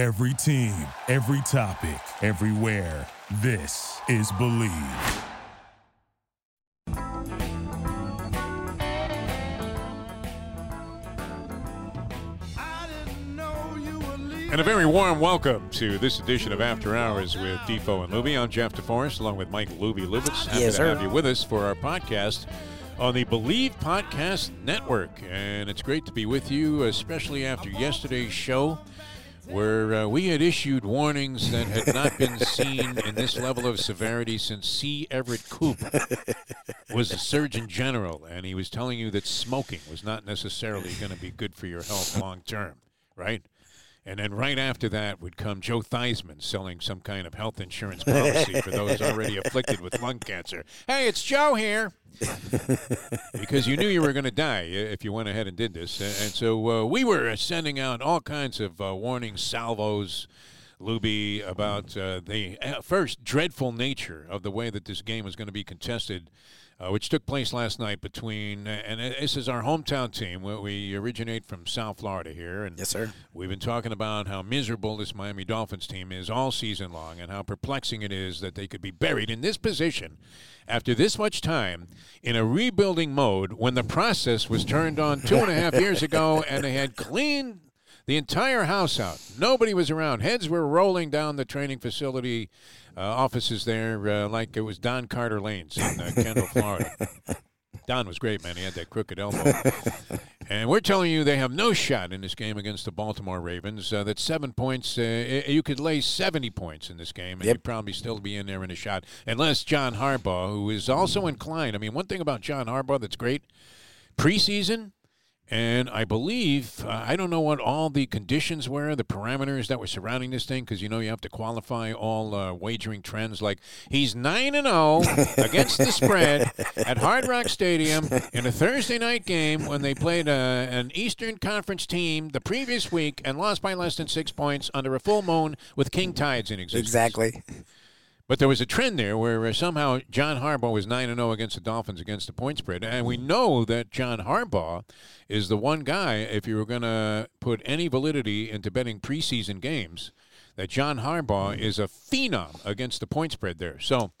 Every team, every topic, everywhere. This is Bleav. And a very warm welcome to this edition of After Hours with Defo and Luby. I'm Jeff DeForest, along with Mike Luby Lubitz. Happy Yes, to sir. have you with us for our podcast on the Bleav Podcast Network. And it's great to be with you, especially after yesterday's show, where uh, we had issued warnings that had not been seen in this level of severity since C. Everett Koop was the Surgeon General, and he was telling you that smoking was not necessarily going to be good for your health long term, right? And then right after that would come Joe Theismann selling some kind of health insurance policy for those already afflicted with lung cancer. Hey, it's Joe here. because you knew you were going to die uh, if you went ahead and did this. And so uh, we were sending out all kinds of uh, warning salvos, Luby, about uh, the uh, first dreadful nature of the way that this game was going to be contested. Uh, which took place last night between, uh, and this is our hometown team. We- We originate from South Florida here, and Yes, sir. We've been talking about how miserable this Miami Dolphins team is all season long and how perplexing it is that they could be buried in this position after this much time in a rebuilding mode when the process was turned on two and a half years ago and they had cleaned the entire house out. Nobody was around. Heads were rolling down the training facility uh, offices there uh, like it was Don Carter Lanes in uh, Kendall, Florida. Don was great, man. He had that crooked elbow. And we're telling you they have no shot in this game against the Baltimore Ravens. Uh, that seven points, uh, you could lay 70 points in this game, and Yep. you'd probably still be in there in a shot. Unless John Harbaugh, who is also inclined. I mean, one thing about John Harbaugh that's great preseason, and I believe, uh, I don't know what all the conditions were, the parameters that were surrounding this thing, because you know you have to qualify all uh, wagering trends. Like he's 9 and 0 against the spread at Hard Rock Stadium in a Thursday night game when they played uh, an Eastern Conference team the previous week and lost by less than six points under a full moon with king tides in existence. Exactly. But there was a trend there where uh, somehow John Harbaugh was 9 0 against the Dolphins against the point spread. And we know that John Harbaugh is the one guy, if you were going to put any validity into betting preseason games, that John Harbaugh is a phenom against the point spread there. So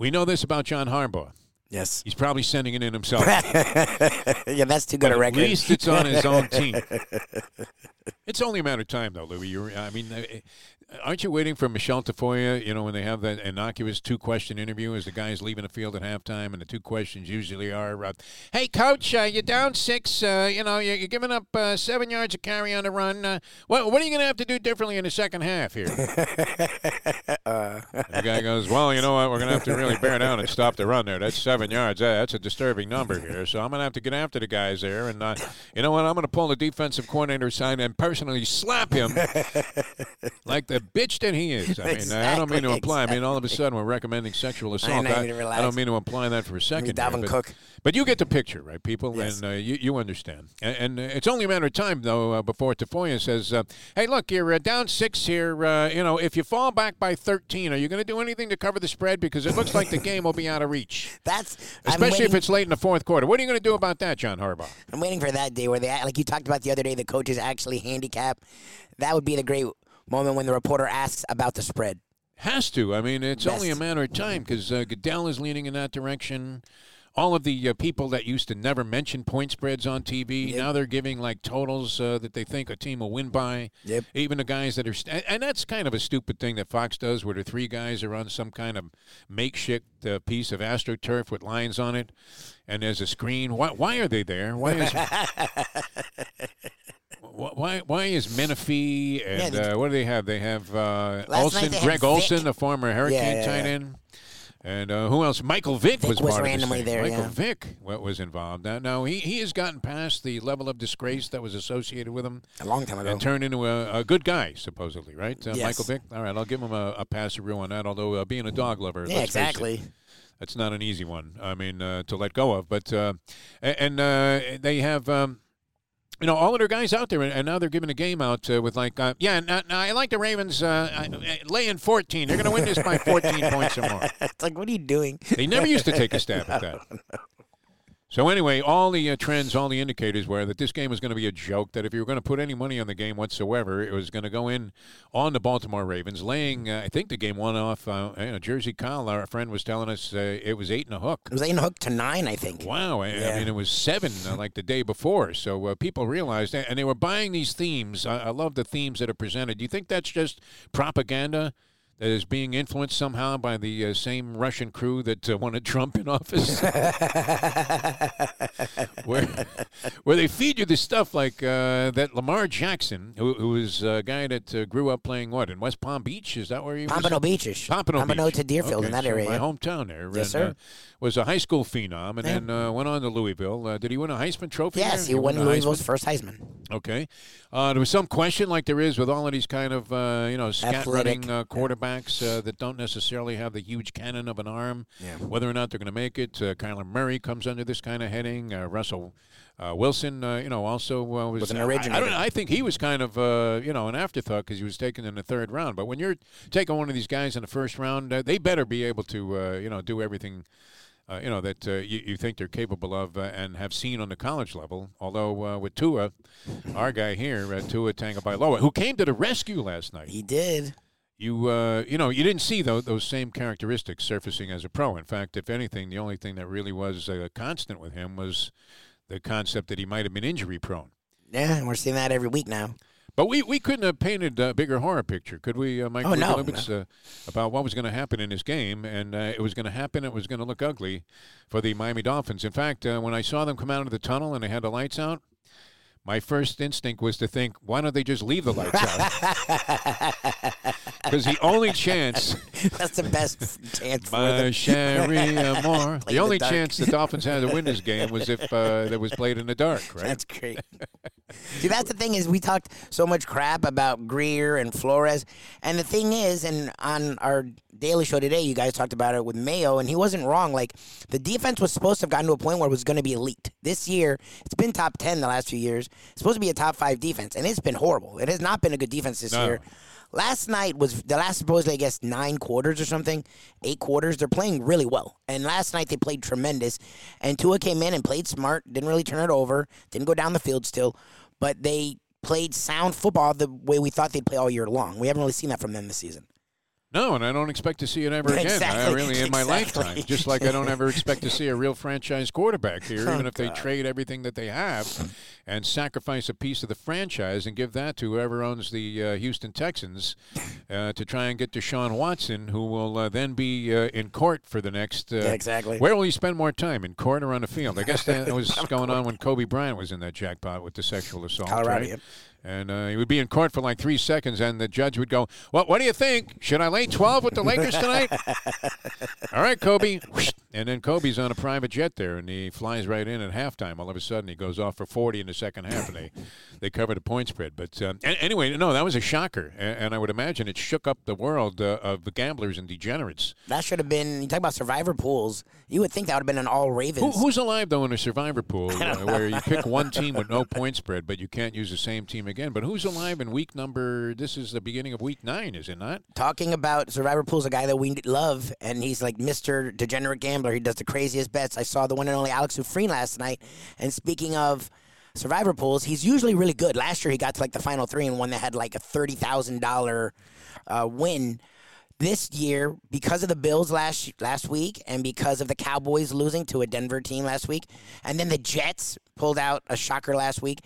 we know this about John Harbaugh. Yes. He's probably sending it in himself. yeah, that's too good But a record. At least it's on his own team. It's only a matter of time, though, Louis. You're, I mean, uh, aren't you waiting for Michelle Tafoya? You know, when they have that innocuous two-question interview as the guy's leaving the field at halftime, and the two questions usually are, uh, "Hey, coach, uh, you're down six. Uh, you know, you're, you're giving up uh, seven yards of carry on the run. Uh, what, what are you going to have to do differently in the second half here?" Uh, the guy goes, "Well, you know what? We're going to have to really bear down and stop the run there. That's seven yards. That- That's a disturbing number here. So I'm going to have to get after the guys there. And uh, you know what? I'm going to pull the defensive coordinator aside and personally slap him like the bitch than he is. I mean, I don't mean to Exactly, imply. I mean, all of a sudden we're recommending sexual assault. I, to I don't mean to imply that for a second. here, but, Cook. but you get the picture, right, people? Yes. And uh, you, you understand. And, and it's only a matter of time, though, uh, before Tafoya says, uh, "Hey, look, you're uh, down six here. Uh, you know, if you fall back by 13, are you going to do anything to cover the spread? Because it looks like the game will be out of reach, that's especially if it's late in the fourth quarter. What are you going to do about that, John Harbaugh? I'm waiting for that day where they like you talked about the other day. The coaches actually handicap. That would be the great moment when the reporter asks about the spread. Has to. I mean, it's only a matter of time because uh, Goodell is leaning in that direction. All of the uh, people that used to never mention point spreads on TV Yep. now they're giving like totals uh, that they think a team will win by. Yep. Even the guys that are, st- and that's kind of a stupid thing that Fox does, where the three guys are on some kind of makeshift uh, piece of astroturf with lines on it, and there's a screen. Why? Why are they there? Why is? wh- Why, why is Menefee and Yeah, uh, what do they have? They have uh, Olsen, Greg Olsen, the former Hurricane yeah, tight yeah. end. And uh, who else? Michael Vick, Vick was, was part randomly of this thing. there, Michael yeah. Vick wa- was involved. Now, now he, he has gotten past the level of disgrace that was associated with him A long time ago. and turned into a, a good guy, supposedly, right? Uh, Yes. Michael Vick. All right, I'll give him a, a pass through on that. Although uh, being a dog lover, yeah, let's face it, exactly. that's not an easy one. I mean, uh, to let go of. But uh, and uh, they have. Um, you know, all of their guys out there, and- now they're giving a game out uh, with like, uh, yeah, no, no, I like the Ravens uh, laying 14. They're going to win this by 14 points or more. it's like, what are you doing? They never used to take a stab at that. So anyway, all the uh, trends, all the indicators were that this game was going to be a joke. That if you were going to put any money on the game whatsoever, it was going to go in on the Baltimore Ravens, laying. Uh, I think the game won off. Uh, you know, Jersey Kyle, our friend, was telling us uh, it was eight and a hook. It was eight and a hook to nine, I think. Wow, I, I mean it was seven uh, like the day before. So uh, people realized, and they were buying these themes. I, I love the themes that are presented. Do you think that's just propaganda? That is being influenced somehow by the uh, same Russian crew that uh, wanted Trump in office. where, where they feed you this stuff like uh, that Lamar Jackson, who, was a guy that uh, grew up playing what in West Palm Beach? Is that where he was? Pompano Beaches. Pompano, Pompano Beach. to Deerfield Okay, in that so area. My hometown there. Yes, and, sir. Uh, was a high school phenom, and Yeah. then uh, went on to Louisville. Uh, did he win a Heisman Trophy? Yes, there? he won the Louisville's Heisman? first Heisman. Okay. Uh, there was some question, like there is with all of these kind of uh, you know scat running uh, quarterbacks uh, that don't necessarily have the huge cannon of an arm. Yeah. Whether or not they're going to make it. Uh, Kyler Murray comes under this kind of heading. Uh, Russell. Uh, Wilson, uh, you know, also uh, was, Was an I- I, don't, I think he was kind of, uh, you know, an afterthought because he was taken in the third round. But when you're taking one of these guys in the first round, uh, they better be able to, uh, you know, do everything uh, you know that uh, you, you think they're capable of uh, and have seen on the college level. Although uh, with Tua, our guy here, uh, Tua Tagovailoa, who came to the rescue last night, He did. you uh, you know you didn't see those, those same characteristics surfacing as a pro. In fact, if anything, the only thing that really was uh, constant with him was the concept that he might have been injury prone. Yeah, and we're seeing that every week now. But we, we couldn't have painted a bigger horror picture, could we, uh, Mike Oh, no, Limits, uh, about what was going to happen in this game? And uh, it was going to happen. It was going to look ugly for the Miami Dolphins. In fact, uh, when I saw them come out of the tunnel and they had the lights out, my first instinct was to think, why don't they just leave the lights out? Because the only chance, That's the best chance for them. Sherry Play the only the chance the Dolphins had to win this game was if uh, that was played in the dark, right? That's great. See, that's the thing is we talked so much crap about Grier and Flores, and the thing is, and on our daily show today, you guys talked about it with Mayo, and he wasn't wrong. Like the defense was supposed to have gotten to a point where it was going to be elite. This year, it's been top ten the last few years. It's supposed to be a top five defense, and it's been horrible. It has not been a good defense this No. year. Last night was the last supposedly I guess nine quarters or something, eight quarters. They're playing really well, and last night they played tremendous. And Tua came in and played smart, didn't really turn it over, didn't go down the field still, but they played sound football the way we thought they'd play all year long. We haven't really seen that from them this season. No, and I don't expect to see it ever again. I really in my exactly. lifetime. Just like I don't ever expect to see a real franchise quarterback here, Oh, even if they trade everything that they have and sacrifice a piece of the franchise and give that to whoever owns the uh, Houston Texans uh, to try and get Deshaun Watson, who will uh, then be uh, in court for the next. Uh, Yeah, exactly. Where will he spend more time, in court or on the field? I guess that was going on when Kobe Bryant was in that jackpot with the sexual assault. Colorado, right? yep. And uh, he would be in court for like three seconds, and the judge would go, "What? What do you think? Should I lay 12 with the Lakers tonight?" All right, Kobe. And then Kobe's on a private jet there, and he flies right in at halftime. All of a sudden, he goes off for 40 in the second half, and they they cover the point spread. But um, anyway, no, that was a shocker, A- and I would imagine it shook up the world uh, of the gamblers and degenerates. That should have been. You talk about survivor pools. You would think that would have been an all Who, Ravens. who's alive though in a survivor pool uh, where you pick one team with no point spread, but you can't use the same team again? But who's alive in week number? This is the beginning of week nine, is it not? Talking about survivor pools, a guy that we love, and he's like Mr. Degenerate Gambler. He does the craziest bets. I saw the one and only Alex Ufreen last night. And speaking of survivor pools, he's usually really good. Last year he got to like the final three and one that had like a thirty thousand dollar uh, win. This year, because of the Bills last last week, and because of the Cowboys losing to a Denver team last week, and then the Jets pulled out a shocker last week,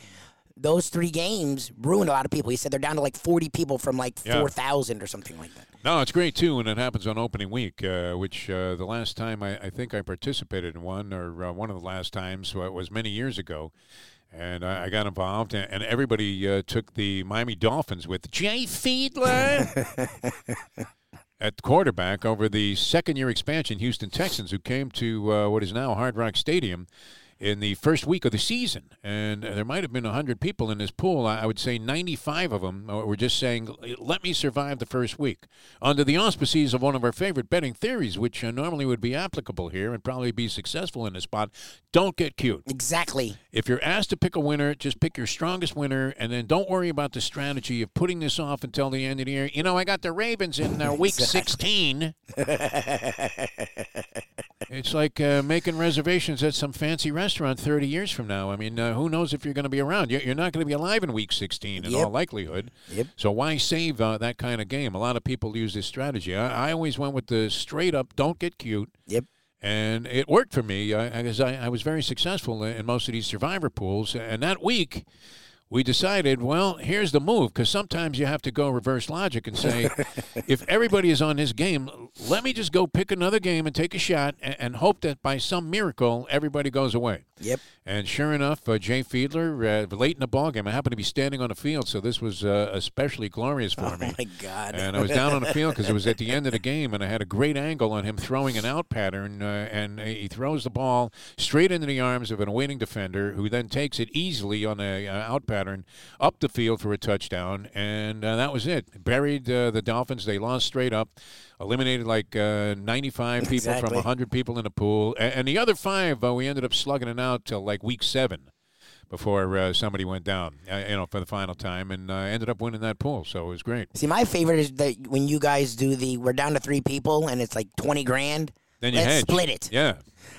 those three games ruined a lot of people. He said they're down to like forty people from like Yeah. four thousand or something like that. No, it's great too when it happens on opening week, uh, which uh, the last time I, I think I participated in one, or uh, one of the last times was many years ago. And I, I got involved, and, and everybody uh, took the Miami Dolphins with Jay Fiedler at quarterback over the second year expansion Houston Texans, who came to uh, what is now Hard Rock Stadium in the first week of the season. And there might have been 100 people in this pool. I would say 95 of them were just saying, let me survive the first week. Under the auspices of one of our favorite betting theories, which uh, normally would be applicable here and probably be successful in this spot, don't get cute. Exactly. If you're asked to pick a winner, just pick your strongest winner, and then don't worry about the strategy of putting this off until the end of the year. You know, I got the Ravens in uh, week 16. it's like uh, making reservations at some fancy restaurant 30 years from now. I mean, uh, who knows if you're going to be around? You're you're not going to be alive in week 16 in Yep. all likelihood. Yep. So why save uh, that kind of game? A lot of people use this strategy. I, I always went with the straight up, don't get cute. Yep. And it worked for me because I, I was very successful in most of these survivor pools. And that week, we decided, well, here's the move because sometimes you have to go reverse logic and say, if everybody is on this game, let me just go pick another game and take a shot and, and hope that by some miracle everybody goes away. Yep. And sure enough, uh, Jay Fiedler, uh, late in the ball game, I happened to be standing on the field, so this was uh, especially glorious for Oh me. Oh, my God. And I was down on the field because it was at the end of the game, and I had a great angle on him throwing an out pattern, uh, and he throws the ball straight into the arms of an awaiting defender, who then takes it easily on a uh, out pattern up the field for a touchdown, and uh, that was it. Buried uh, the Dolphins. They lost straight up. Eliminated like uh, 95 people from Exactly. 100 people in the pool, and, and the other five, uh, we ended up slugging it out till like week seven before uh, somebody went down, uh, you know, for the final time, and uh, ended up winning that pool. So it was great. See, my favorite is that when you guys do the we're down to three people and it's like twenty grand. Then you Let's split it. Yeah.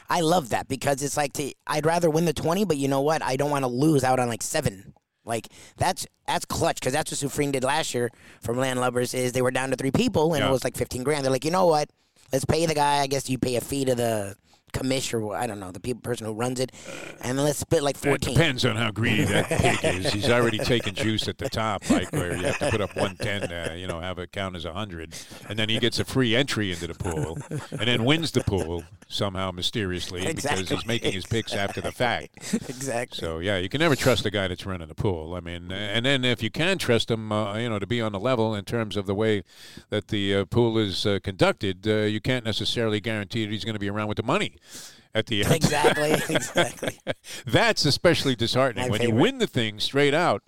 I love that because it's like to, I'd rather win the twenty, but you know what? I don't want to lose out on like seven. Like that's that's clutch because that's what Sufreen did last year from Landlubbers is they were down to three people and Yeah. it was like fifteen grand. They're like, you know what? Let's pay the guy. I guess you pay a fee to the commish or I don't know the people person who runs it, and let's split like It fourteen. depends on how greedy that pig is. He's already taken juice at the top, like where you have to put up 110, uh, you know, have it count as 100. And then he gets a free entry into the pool and then wins the pool somehow mysteriously because he's making his picks after the fact. exactly. So, yeah, you can never trust the guy that's running the pool. I mean, and then if you can trust him, uh, you know, to be on the level in terms of the way that the uh, pool is uh, conducted, uh, you can't necessarily guarantee that he's going to be around with the money at the end. Exactly. Exactly. That's especially disheartening My when you win the thing straight out,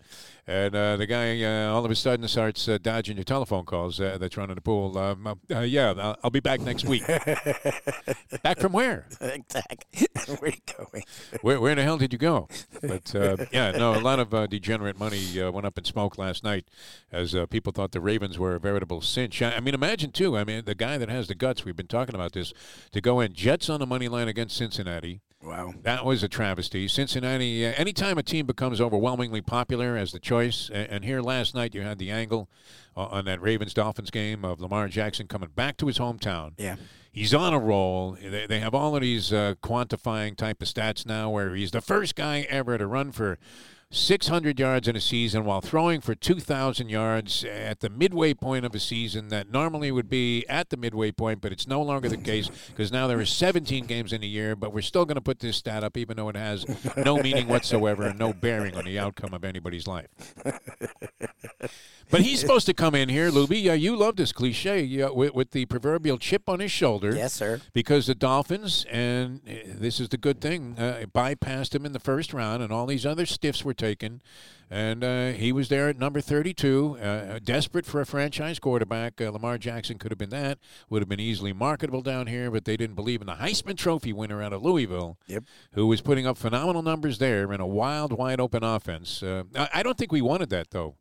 and uh, the guy uh, all of a sudden starts uh, dodging your telephone calls uh, that's running the pool. Um, uh, uh, yeah, I'll, I'll be back next week. back from where? exactly. Where are you going? Where, where the hell did you go? But uh, yeah, no, a lot of uh, degenerate money uh, went up in smoke last night as uh, people thought the Ravens were a veritable cinch. I I mean, imagine too. I mean, the guy that has the guts. We've been talking about this to go in Jets on the money line against Cincinnati. Wow. That was a travesty. Cincinnati, uh, anytime a team becomes overwhelmingly popular as the choice, and, and here last night you had the angle uh, on that Ravens Dolphins game of Lamar Jackson coming back to his hometown. Yeah. He's on a roll. They, they have all of these uh, quantifying type of stats now where he's the first guy ever to run for 600 yards in a season while throwing for 2,000 yards at the midway point of a season that normally would be at the midway point, but it's no longer the case because now there are 17 games in a year, but we're still going to put this stat up even though it has no meaning whatsoever and no bearing on the outcome of anybody's life. But he's supposed to come in here, Luby. Yeah, you love this cliche uh, with, with the proverbial chip on his shoulder Yes, sir. because the Dolphins, and uh, this is the good thing, uh, bypassed him in the first round, and all these other stiffs were taken. And uh, he was there at number 32, uh, desperate for a franchise quarterback. Uh, Lamar Jackson could have been that, would have been easily marketable down here, but they didn't believe in the Heisman Trophy winner out of Louisville, Yep. who was putting up phenomenal numbers there in a wild, wide open offense. Uh, I I don't think we wanted that, though.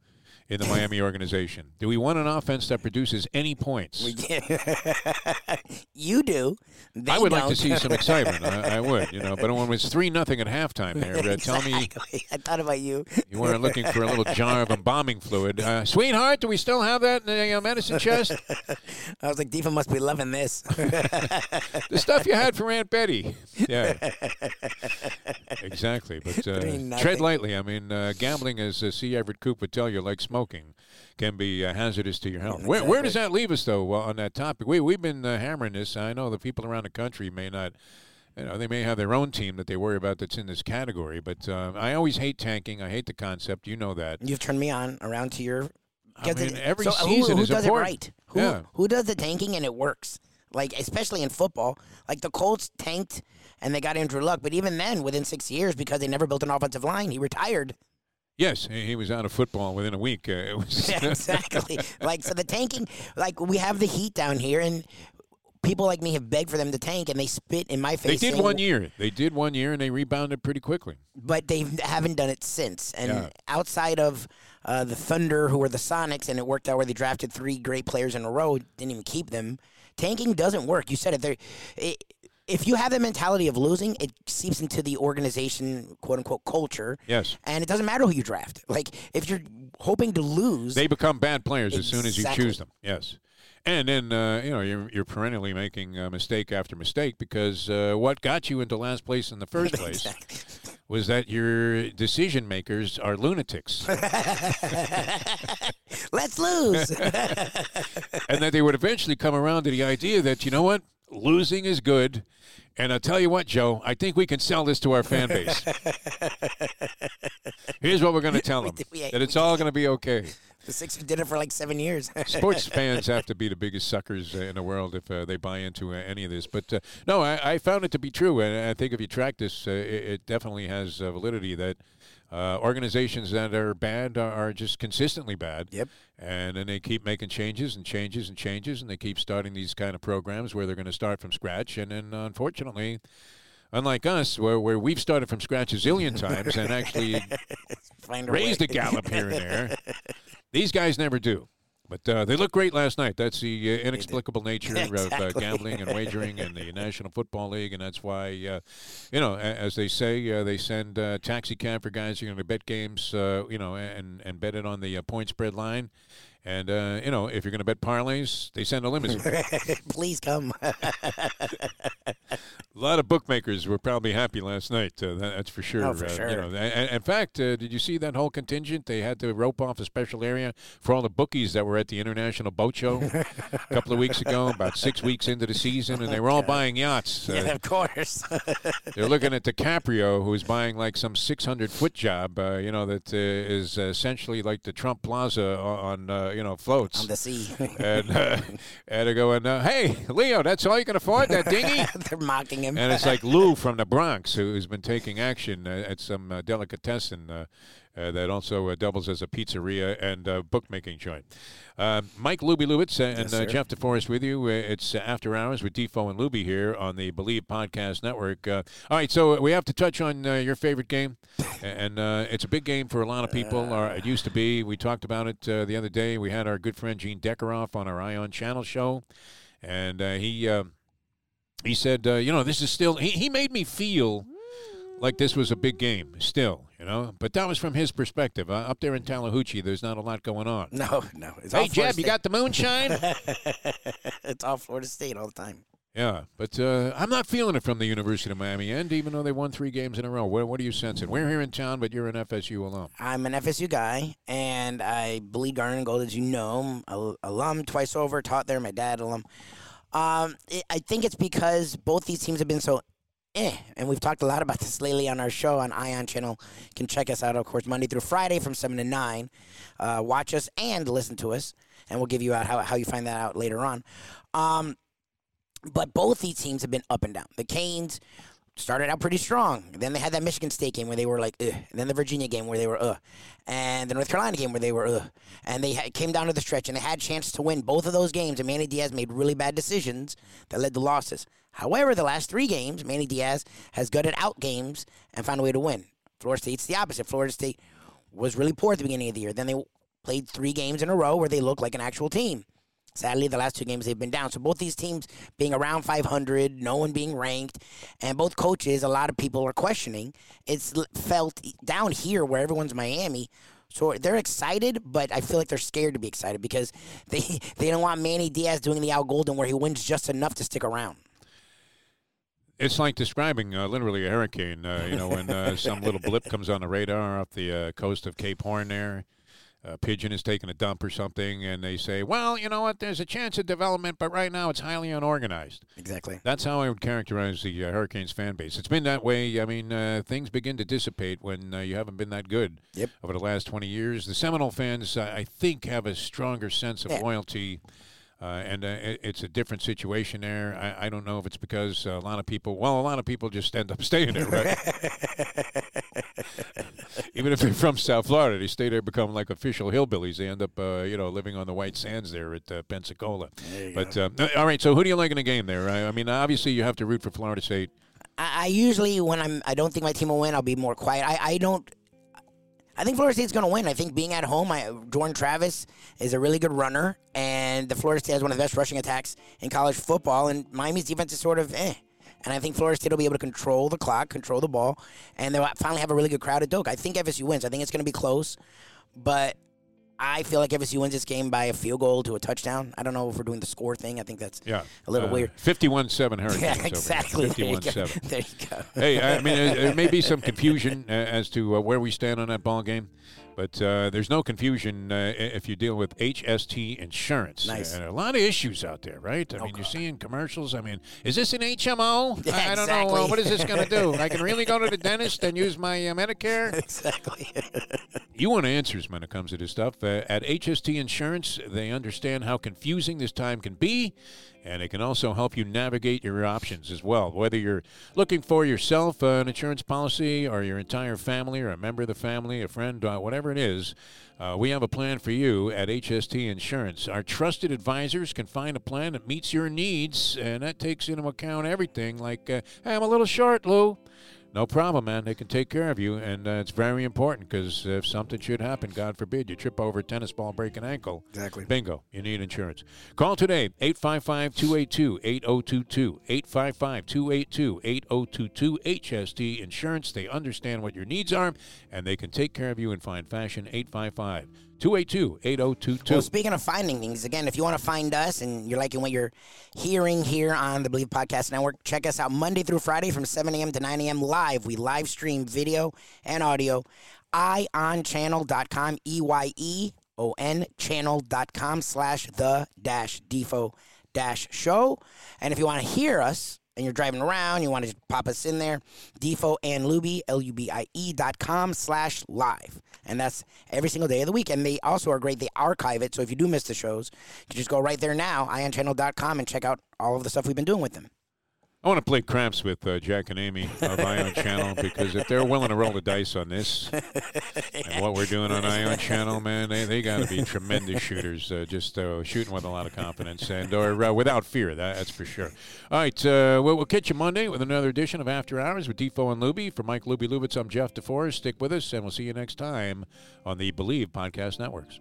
In the Miami organization, do we want an offense that produces any points? you do. They I would like don't. to see some excitement. I, I would, you know. But when was three nothing at halftime, there, uh, tell me I thought about you. you weren't looking for a little jar of embalming fluid, uh, sweetheart. Do we still have that in the uh, medicine chest? I was like, Diva must be loving this. The stuff you had for Aunt Betty. Yeah, exactly. But uh, tread lightly. I mean, uh, gambling, as uh, C. Everett Koop would tell you, like smoking, can be uh, hazardous to your health. Where, where does that leave us, though, uh, on that topic? We we've been uh, hammering this. I know the people around the country may not. You know, they may have their own team that they worry about that's in this category, but uh, I always hate tanking. I hate the concept. You know that. You've turned me on around to your. I mean, every so who- season who, is does important. it right? Who, Yeah. who does the tanking and it works? Like especially in football, like the Colts tanked and they got Andrew Luck, but even then, within six years, because they never built an offensive line, he retired. Yes, he he was out of football within a week. Uh, it was Yeah, exactly. like so, the tanking, like we have the heat down here, and people like me have begged for them to tank, and they spit in my face. They did saying, one year. They did one year, and they rebounded pretty quickly. but they haven't done it since. And Yeah. outside of uh, the Thunder, who were the Sonics, and it worked out where they drafted three great players in a row, didn't even keep them. Tanking doesn't work. You said it there. It, if you have the mentality of losing, it seeps into the organization, quote unquote, culture. Yes. And it doesn't matter who you draft. Like if you're hoping to lose, They become bad players as soon as you choose them. Yes. And then uh, you know you're you're perennially making uh, mistake after mistake because uh, what got you into last place in the first place Exactly. was that your decision makers are lunatics, let's lose. and that they would eventually come around to the idea that you know what, losing is good. And I'll tell you what, Joe, I think we can sell this to our fan base. Here's what we're going to tell them: did- we- that it's all going to be okay. the Sixers did it for like seven years. Sports fans have to be the biggest suckers uh, in the world if uh, they buy into uh, any of this. But uh, no, I, I found it to be true, and I think if you track this, uh, it, it definitely has uh, validity that. Uh, organizations that are bad are, just consistently bad. Yep. And then they keep making changes and changes and changes, and they keep starting these kind of programs where they're going to start from scratch. And then, unfortunately, unlike us, where, where we've started from scratch a zillion times and actually raised a gallop here and there. These guys never do. But uh, they look great last night. That's the uh, inexplicable nature of uh, gambling and wagering in the National Football League, and that's why, uh, you know, as they say, uh, they send uh, taxi cab for guys who are going to bet games, uh, you know, and and bet it on the uh, point spread line. And uh, you know, if you're going to bet parlays, they send a limousine. Please come. A lot of bookmakers were probably happy last night. Uh, that, that's for sure. Oh, for Uh, sure. You know, and, in fact, uh, did you see that whole contingent? They had to rope off a special area for all the bookies that were at the International Boat Show a couple of weeks ago, about six weeks into the season, and they were all buying yachts. Uh, yeah, of course. They're looking at DiCaprio, who's buying like some 600 foot job, uh, you know, that uh, is essentially like the Trump Plaza on, uh, you know, floats. On the sea. and, uh, and they're going, uh, hey, Leo, that's all you can afford, that dinghy? They're mocking him. And it's like Lou from the Bronx who's been taking action uh, at some uh, delicatessen uh, uh, that also uh, doubles as a pizzeria and uh, bookmaking joint. Uh, Mike Luby Lubitz and Yes, uh. Jeff DeForest with you. Uh, it's uh, After Hours with Defo and Luby here on the Bleav Podcast Network. Uh, all right, so we have to touch on uh, your favorite game, and uh, it's a big game for a lot of people. Or it used to be. We talked about it uh, the other day. We had our good friend Gene Deckerhoff on our Eye On Channel show, and uh, he. He said, uh, you know, this is still, he, he made me feel like this was a big game still, you know, but that was from his perspective. Uh, up there in Tallahatchie, there's not a lot going on. no, no. It's Hey, Jeb, you got the moonshine? It's all Florida State all the time. yeah, but uh, I'm not feeling it from the University of Miami end, even though they won three games in a row. What, what are you sensing? We're here in town, but you're an FSU alum. I'm an FSU guy, and I bleed garnet and gold, as you know. Al- alum twice over, taught there. My dad alum. Um, it, I think it's because both these teams have been so eh, and we've talked a lot about this lately on our show on Eye On Channel. You can check us out, of course, Monday through Friday from seven to nine. Uh, watch us and listen to us, and we'll give you out how how you find that out later on. Um, but both these teams have been up and down. The Canes started out pretty strong. Then they had that Michigan State game where they were like, ugh. And then the Virginia game where they were, ugh. And the North Carolina game where they were, ugh. And they ha- came down to the stretch and they had a chance to win both of those games. And Manny Diaz made really bad decisions that led to losses. However, the last three games, Manny Diaz has gutted out games and found a way to win. Florida State's the opposite. Florida State was really poor at the beginning of the year. Then they played three games in a row where they looked like an actual team. Sadly, the last two games they've been down. So both these teams being around 500, no one being ranked, and both coaches, a lot of people are questioning. It's felt down here where everyone's Miami. So they're excited, but I feel like they're scared to be excited because they they don't want Manny Diaz doing the Al Golden where he wins just enough to stick around. It's like describing uh, literally a hurricane. Uh, you know, when uh, some little blip comes on the radar off the uh, coast of Cape Horn there. A pigeon is taking a dump or something, and they say, well, you know what, there's a chance of development, but right now it's highly unorganized. Exactly. That's how I would characterize the uh, Hurricanes fan base. It's been that way. I mean, uh, things begin to dissipate when uh, you haven't been that good Yep. over the last 20 years. The Seminole fans, I think, have a stronger sense of Yeah. loyalty. Uh, and uh, it, it's a different situation there. I, I don't know if it's because a lot of people, well, a lot of people just end up staying there, right? Even if they're from South Florida, they stay there, become like official hillbillies. They end up, uh, you know, living on the white sands there at uh, Pensacola. But uh, all right, so who do you like in the game there? I, I mean, obviously you have to root for Florida State. I, I usually when I'm I don't think my team will win, I'll be more quiet. I, I don't. I think Florida State's going to win. I think being at home, I, Jordan Travis is a really good runner, and the Florida State has one of the best rushing attacks in college football. And Miami's defense is sort of eh. And I think Florida State will be able to control the clock, control the ball, and they'll finally have a really good crowd at Doak. I think FSU wins. I think it's going to be close, but I feel like FSU wins this game by a field goal to a touchdown. I don't know if we're doing the score thing. I think that's Yeah. a little Uh, weird. 51-7 Hurricanes. Yeah, exactly. There 51-7. There you go. hey, I mean, uh, there may be some confusion uh, as to uh, where we stand on that ball game, but uh, there's no confusion uh, if you deal with HST insurance. Nice. And a lot of issues out there, right? I mean, you're seeing commercials. I mean, is this an HMO? Yeah, I I don't know. exactly. Uh, what is this going to do? I can really go to the dentist and use my uh, Medicare? exactly. You want answers when it comes to this stuff. Uh, at HST Insurance, they understand how confusing this time can be, and it can also help you navigate your options as well. Whether you're looking for yourself uh, an insurance policy, or your entire family, or a member of the family, a friend, uh, whatever it is, uh, we have a plan for you at HST Insurance. Our trusted advisors can find a plan that meets your needs, and that takes into account everything like, uh, hey, I'm a little short, Lou. No problem, man. They can take care of you, and uh, it's very important because if something should happen, God forbid, you trip over a tennis ball, break an ankle. Exactly. Bingo. You need insurance. Call today, 855 282 8022. 855 282 8022. HST Insurance. They understand what your needs are, and they can take care of you in fine fashion. 855 282 8022. Well, speaking of finding things, again, if you want to find us and you're liking what you're hearing here on the Bleav Podcast Network, check us out Monday through Friday from 7 a.m. to 9 a.m. live. We live stream video and audio. eyeonchannel.com, E Y E O N channel.com slash the dash defo dash show. And if you want to hear us, and you're driving around, you want to pop us in there, Defo and Luby, L-U-B-I-E dot com slash live. And that's every single day of the week. And they also are great. They archive it. So if you do miss the shows, you can just go right there now, eyeonchannel.com, and check out all of the stuff we've been doing with them. I want to play craps with uh, Jack and Amy of Eye On Channel because if they're willing to roll the dice on this and what we're doing on Eye On Channel, man, they, they got to be tremendous shooters, uh, just uh, shooting with a lot of confidence and or uh, without fear. That, that's for sure. All right, uh, we'll, we'll catch you Monday with another edition of After Hours with Defo and Luby. For Mike Luby Lubitz, I'm Jeff DeForest. Stick with us, and we'll see you next time on the Bleav Podcast Networks.